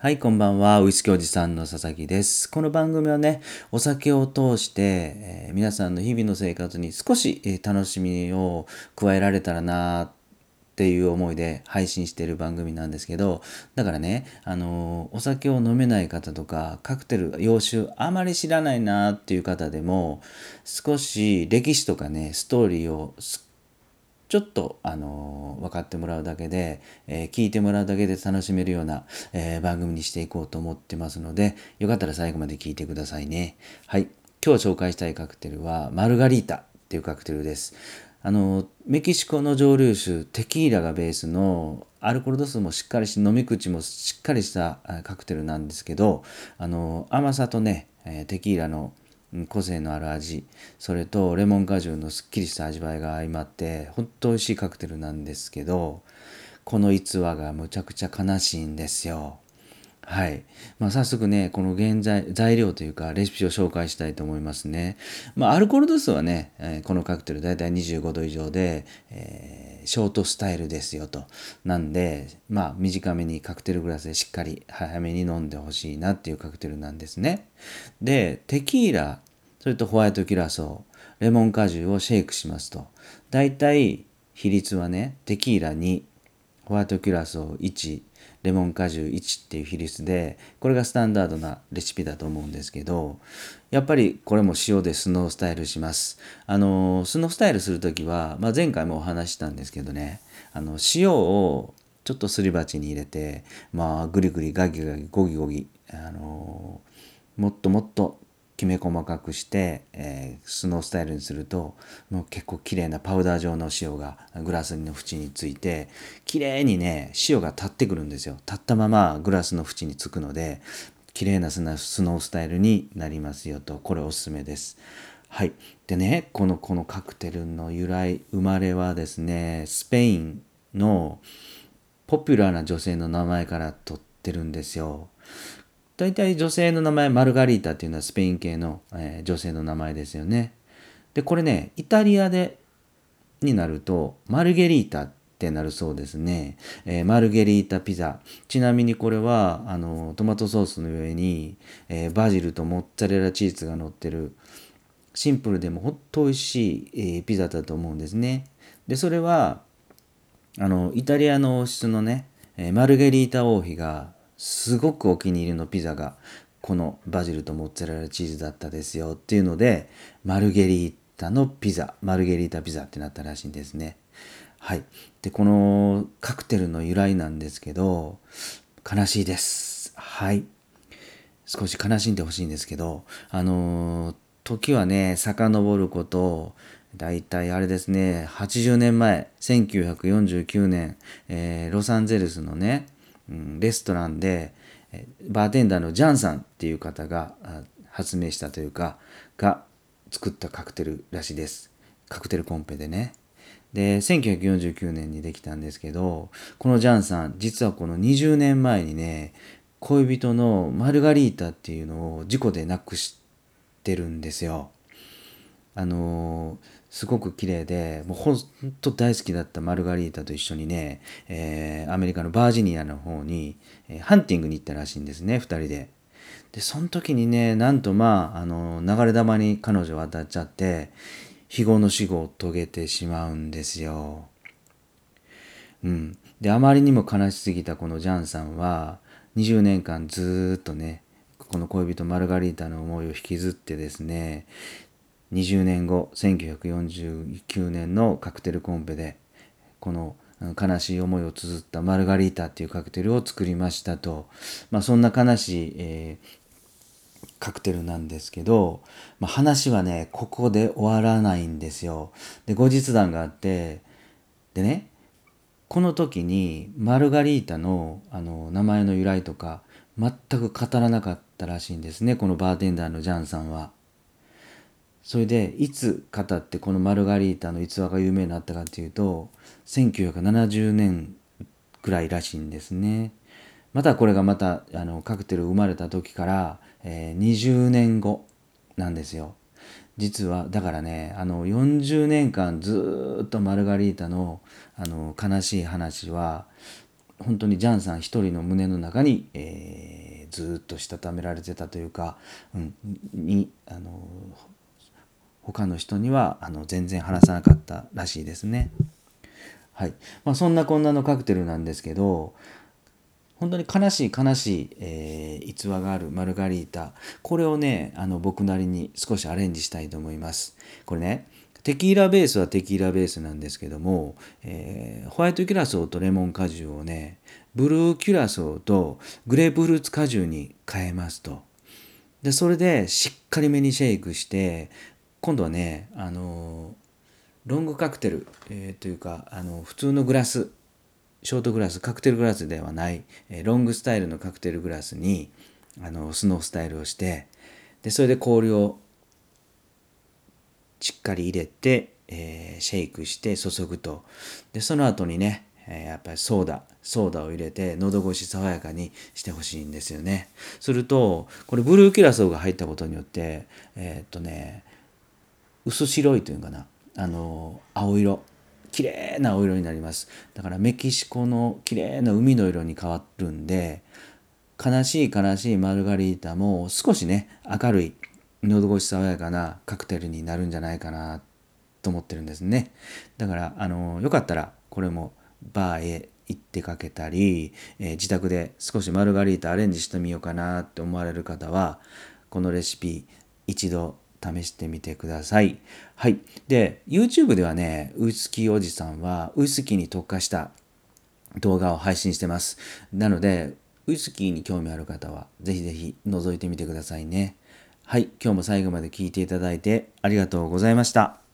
はい、こんばんは。ウイスキーおじさんの佐々木です。この番組はね、お酒を通して、えー、皆さんの日々の生活に少し、えー、楽しみを加えられたらなっていう思いで配信してる番組なんですけど、だからね、あのー、お酒を飲めない方とか、カクテル、洋酒あまり知らないなっていう方でも、少し歴史とかね、ストーリーを少ちょっと、あのー、分かってもらうだけで、えー、聞いてもらうだけで楽しめるような、えー、番組にしていこうと思ってますので、よかったら最後まで聞いてくださいね。はい。今日紹介したいカクテルは、マルガリータっていうカクテルです。あの、メキシコの蒸留酒、テキーラがベースの、アルコール度数もしっかりし、飲み口もしっかりしたカクテルなんですけど、あの、甘さとね、テキーラの個性のある味それとレモン果汁のすっきりした味わいが相まってほんと美味しいカクテルなんですけどこの逸話がむちゃくちゃ悲しいんですよ。はい。まあ、早速ね、この原材材料というかレシピを紹介したいと思いますね。まあ、アルコール度数はね、えー、このカクテルだいたい25度以上で、えー、ショートスタイルですよと。なんで、まあ、短めにカクテルグラスでしっかり早めに飲んでほしいなっていうカクテルなんですね。で、テキーラ、それとホワイトキュラソー、レモン果汁をシェイクしますと。だいたい比率はね、テキーラ2、ホワイトキュラソー1、レモン果汁1っていう比率でこれがスタンダードなレシピだと思うんですけどやっぱりこれも塩でスノースタイルします。あのスノースタイルする時は、まあ、前回もお話したんですけどねあの塩をちょっとすり鉢に入れてまあグリグリガギガギゴギゴギあのもっともっときめ細かくして、えー、スノースタイルにするともう結構綺麗なパウダー状の塩がグラスの縁について綺麗にね塩が立ってくるんですよ。立ったままグラスの縁につくので綺麗なスノースタイルになりますよと。これおすすめです。はい。でねこのこのカクテルの由来生まれはですねスペインのポピュラーな女性の名前から取ってるんですよ。大体女性の名前、マルガリータっていうのはスペイン系の、えー、女性の名前ですよね。で、これね、イタリアで、になると、マルゲリータってなるそうですね。えー、マルゲリータピザ。ちなみにこれは、あの、トマトソースの上に、えー、バジルとモッツァレラチーズが乗ってる、シンプルでもほんと美味しい、えー、ピザだと思うんですね。で、それは、あの、イタリアの王室のね、えマルゲリータ王妃がすごくお気に入りのピザがこのバジルとモッツァレラチーズだったですよっていうのでマルゲリータのピザマルゲリータピザってなったらしいんですね。はい。でこのカクテルの由来なんですけど悲しいです。はい。少し悲しんでほしいんですけどあの時はね遡ることだいたいあれですね80年前1949年、えー、ロサンゼルスのねうん、レストランでバーテンダーのジャンさんっていう方が発明したというかが作ったカクテルらしいです。カクテルコンペでね。で1949年にできたんですけどこのジャンさん実はこの20年前にね恋人のマルガリータっていうのを事故で亡くしてるんですよ。あのーすごく綺麗でもうほんと大好きだったマルガリータと一緒にね、えー、アメリカのバージニアの方に、えー、ハンティングに行ったらしいんですね2人で。でその時にねなんとまああの流れ弾に彼女は当たっちゃって非業の死後を遂げてしまうんですよ。うん、であまりにも悲しすぎたこのジャンさんは20年間ずっとねこの恋人マルガリータの思いを引きずってですね20年後1949年のカクテルコンペでこの悲しい思いを綴ったマルガリータっていうカクテルを作りましたと、まあ、そんな悲しい、えー、カクテルなんですけど、まあ、話はねここで終わらないんですよ。で後日談があってでねこの時にマルガリータのあの名前の由来とか全く語らなかったらしいんですねこのバーテンダーのジャンさんは。それでいつ語ってこのマルガリータの逸話が有名になったかっていうと1970年くらいらしいんですね。またこれがまたあのカクテル生まれた時から、えー、20年後なんですよ。実はだからねあの40年間ずっとマルガリータのあの悲しい話は本当にジャンさん一人の胸の中に、えーずっとしたためられてたというか、うん、にあの他の人にはあの全然話さなかったらしいですね。はい。まあ、そんなこんなのカクテルなんですけど本当に悲しい悲しい、えー、逸話があるマルガリータ。これをねあの僕なりに少しアレンジしたいと思います。これねテキーラベースはテキーラベースなんですけども、えー、ホワイトキュラソーとレモン果汁をねブルーキュラソーとグレープフルーツ果汁に変えますと。でそれでしっかりめにシェイクして今度はねあのロングカクテル、えー、というかあの普通のグラスショートグラスカクテルグラスではない、えロングスタイルのカクテルグラスにあのスノースタイルをしてでそれで氷をしっかり入れて、えー、シェイクして注ぐと。でその後にね、えー、やっぱりソーダソーダを入れて喉越し爽やかにしてほしいんですよね。するとこれブルーキュラソーが入ったことによってえー、っとね薄白いというかな。あの青色。綺麗な青色になります。だからメキシコの綺麗な海の色に変わるんで悲しい悲しいマルガリータも少しね明るい喉越し爽やかなカクテルになるんじゃないかなと思ってるんですね。だからあのよかったらこれもバーへ行ってかけたり、えー、自宅で少しマルガリータアレンジしてみようかなって思われる方はこのレシピ一度試してみてください。はい。で、YouTube ではね、ウイスキーおじさんはウイスキーに特化した動画を配信してます。なので、ウイスキーに興味ある方は、ぜひぜひ覗いてみてくださいね。はい。今日も最後まで聞いていただいてありがとうございました。